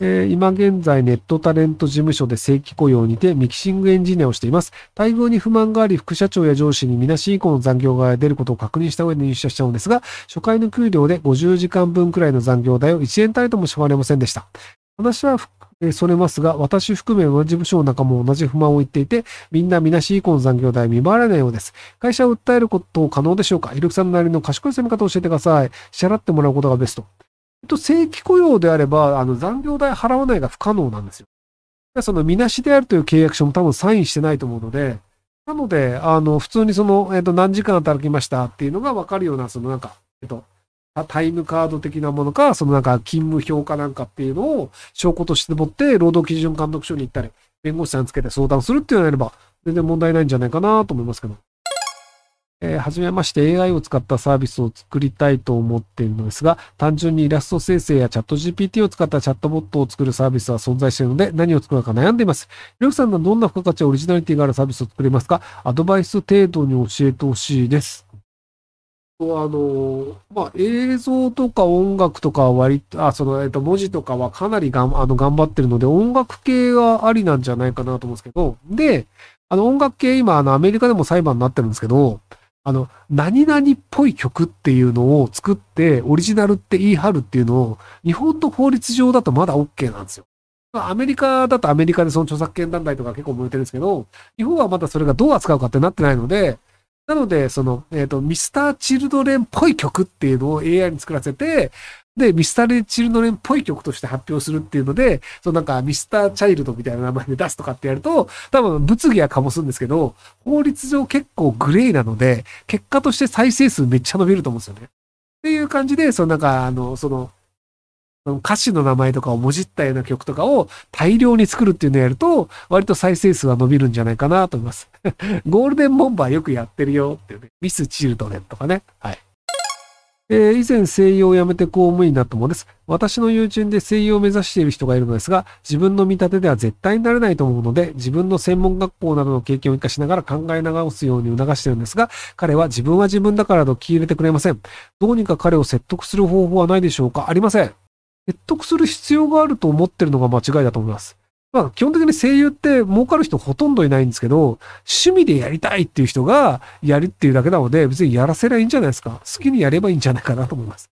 えー今現在ネットタレント事務所で正規雇用にてミキシングエンジニアをしています。待遇に不満があり、副社長や上司にみなし以降の残業が出ることを確認した上で入社したのですが、初回の給料で50時間分くらいの残業代を1円単位とも支払れませんでした。話はえーそれますが、私含め同じ部署の仲間も同じ不満を言っていて、みんなみなし以降の残業代未払われないようです。会社を訴えること可能でしょうか？イルクさんなりの賢い攻め方を教えてください。支払ってもらうことがベスト。と、正規雇用であれば、あの、残業代払わないが不可能なんですよ。その、みなしであるという契約書も多分サインしてないと思うので、なので、あの、普通にその、えっと、何時間働きましたっていうのが分かるような、そのなんか、えっと、タイムカード的なものか、そのなんか勤務表かなんかっていうのを証拠として持って、労働基準監督署に行ったり、弁護士さんつけて相談するっていうのをやれば、全然問題ないんじゃないかなと思いますけど。えーはじめまして AI を使ったサービスを作りたいと思っているのですが、単純にイラスト生成やチャット GPT を使ったチャットボットを作るサービスは存在しているので、何を作るか悩んでいます。ひろきさんはどんな付加価値やオリジナリティがあるサービスを作れますか？アドバイス程度に教えてほしいです。あの、まあ、映像とか音楽とかは割と、あ、その、えっと、文字とかはかなりがん、あの、頑張ってるので、音楽系はありなんじゃないかなと思うんですけど、で、あの、音楽系今、あの、アメリカでも裁判になってるんですけど、あの、何々っぽい曲っていうのを作って、オリジナルって言い張るっていうのを、日本の法律上だとまだ OK なんですよ。アメリカだとアメリカでその著作権団体とか結構燃えてるんですけど、日本はまだそれがどう扱うかってなってないので、なので、その、えっ、と、ミスター・チルドレンっぽい曲っていうのを AI に作らせて、で、ミスター・レチルドレンっぽい曲として発表するっていうので、そのなんかミスター・チャイルドみたいな名前で出すとかってやると、多分物議は醸すんですけど、法律上結構グレーなので、結果として再生数めっちゃ伸びると思うんですよね。っていう感じで、そのなんか、あの、その、その歌詞の名前とかをもじったような曲とかを大量に作るっていうのをやると、割と再生数は伸びるんじゃないかなと思います。ゴールデンボンバーよくやってるよっていうね。ミス・チルドレンとかね。はい。えー以前声優を辞めて公務員になったものです。私の友人で声優を目指している人がいるのですが、自分の見立てでは絶対になれないと思うので、自分の専門学校などの経験を活かしながら考え直すように促しているんですが、彼は自分は自分だからと気入れてくれません。どうにか彼を説得する方法はないでしょうか？ありません。説得する必要があると思ってるのが間違いだと思います。まあ、基本的に声優って儲かる人ほとんどいないんですけど、趣味でやりたいっていう人がやるっていうだけなので、別にやらせりゃいいんじゃないですか。好きにやればいいんじゃないかなと思います。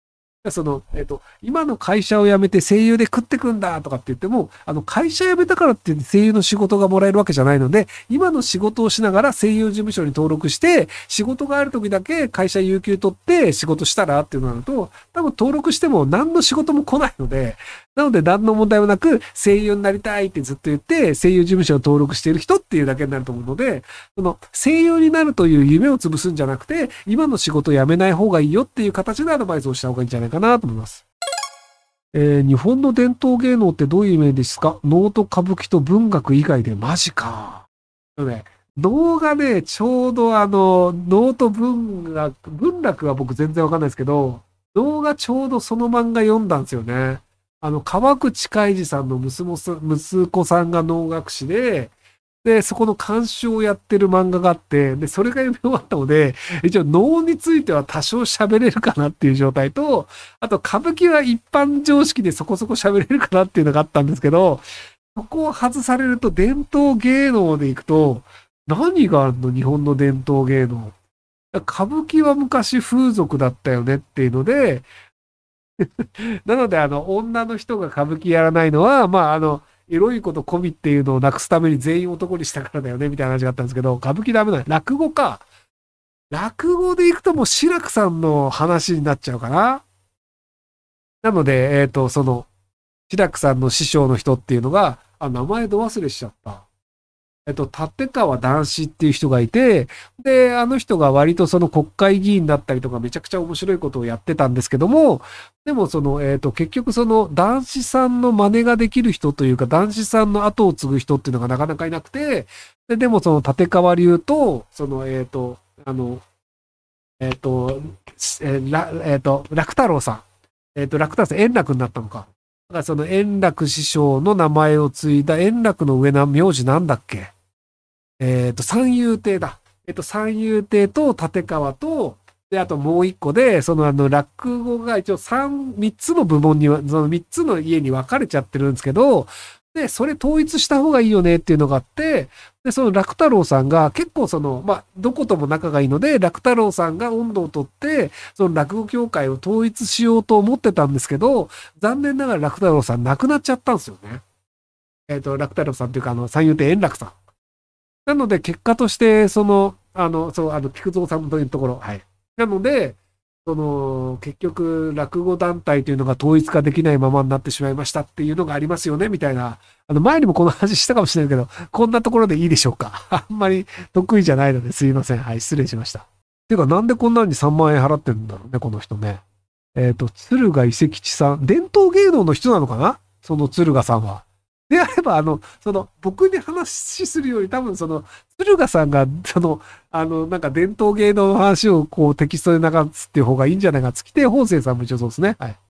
その、えっ、と、今の会社を辞めて声優で食ってくんだとかって言っても、あの、会社辞めたからって声優の仕事がもらえるわけじゃないので、今の仕事をしながら声優事務所に登録して、仕事がある時だけ会社有給取って仕事したらっていうのになると、多分登録しても何の仕事も来ないので、なので何の問題もなく声優になりたいってずっと言って声優事務所を登録している人っていうだけになると思うので、その声優になるという夢を潰すんじゃなくて、今の仕事を辞めない方がいいよっていう形でアドバイスをした方がいいんじゃないかなと思います。えー日本の伝統芸能ってどういうイメージですか？能と歌舞伎と文学以外でマジか。あのね、能がね、ちょうどあの、能と文学、文楽は僕全然わかんないですけど、能がちょうどその漫画読んだんですよね。あの、川口海二さんの娘さん息子さんが能楽師で、で、そこの監修をやってる漫画があって、で、それが読み終わったので、一応能については多少喋れるかなっていう状態と、あと歌舞伎は一般常識でそこそこ喋れるかなっていうのがあったんですけど、そこを外されると伝統芸能でいくと、何があるの日本の伝統芸能。歌舞伎は昔風俗だったよねっていうので、なのであの、女の人が歌舞伎やらないのは、まああの、エロいこと込みっていうのをなくすために全員男にしたからだよね、みたいな話があったんですけど、歌舞伎ダメだ。落語か。落語で行くともう志らくさんの話になっちゃうかな。なので、えっ、と、その、志らくさんの師匠の人っていうのが、あ、名前ど忘れしちゃった。えっと、立川男子っていう人がいて、で、あの人が割とその国会議員だったりとかめちゃくちゃ面白いことをやってたんですけども、でもその、えっと、結局その男子さんの真似ができる人というか、男子さんの後を継ぐ人っていうのがなかなかいなくて、で、でもその立川流と、その、えっと、あの、えっと、えーえっと、楽太郎さん。えっと、楽太郎さん、円楽になったのか。かその円楽師匠の名前を継いだ円楽の上な名字なんだっけ？えっ、と、三遊亭だ。えっ、と、三遊亭と立川と、で、あともう一個で、そのあの、落語が一応三、三つの部門には、その三つの家に分かれちゃってるんですけど、で、それ統一した方がいいよねっていうのがあって、で、その楽太郎さんが結構その、まあ、どことも仲がいいので、楽太郎さんが温度をとって、その落語協会を統一しようと思ってたんですけど、残念ながら楽太郎さん亡くなっちゃったんですよね。えっ、ー、と、楽太郎さんっていうか、あの、三遊亭円楽さん。なので、結果として、その、あの、そう、あの、菊蔵さんというところ、はい。なので、その、結局、落語団体というのが統一化できないままになってしまいましたっていうのがありますよね、みたいな。あの、前にもこの話したかもしれないけど、こんなところでいいでしょうか。あんまり得意じゃないのですいません。はい、失礼しました。てか、なんでこんなに3万円払ってるんだろうね、この人ね。えっ、ー、と、鶴賀伊勢吉さん。伝統芸能の人なのかな？その鶴賀さんは。であれば、あの、その、僕に話するより多分その、鶴賀さんが、その、あの、なんか伝統芸能の話をこうテキストで流すっていう方がいいんじゃないか。月亭法生さんも一応そうですね。はい。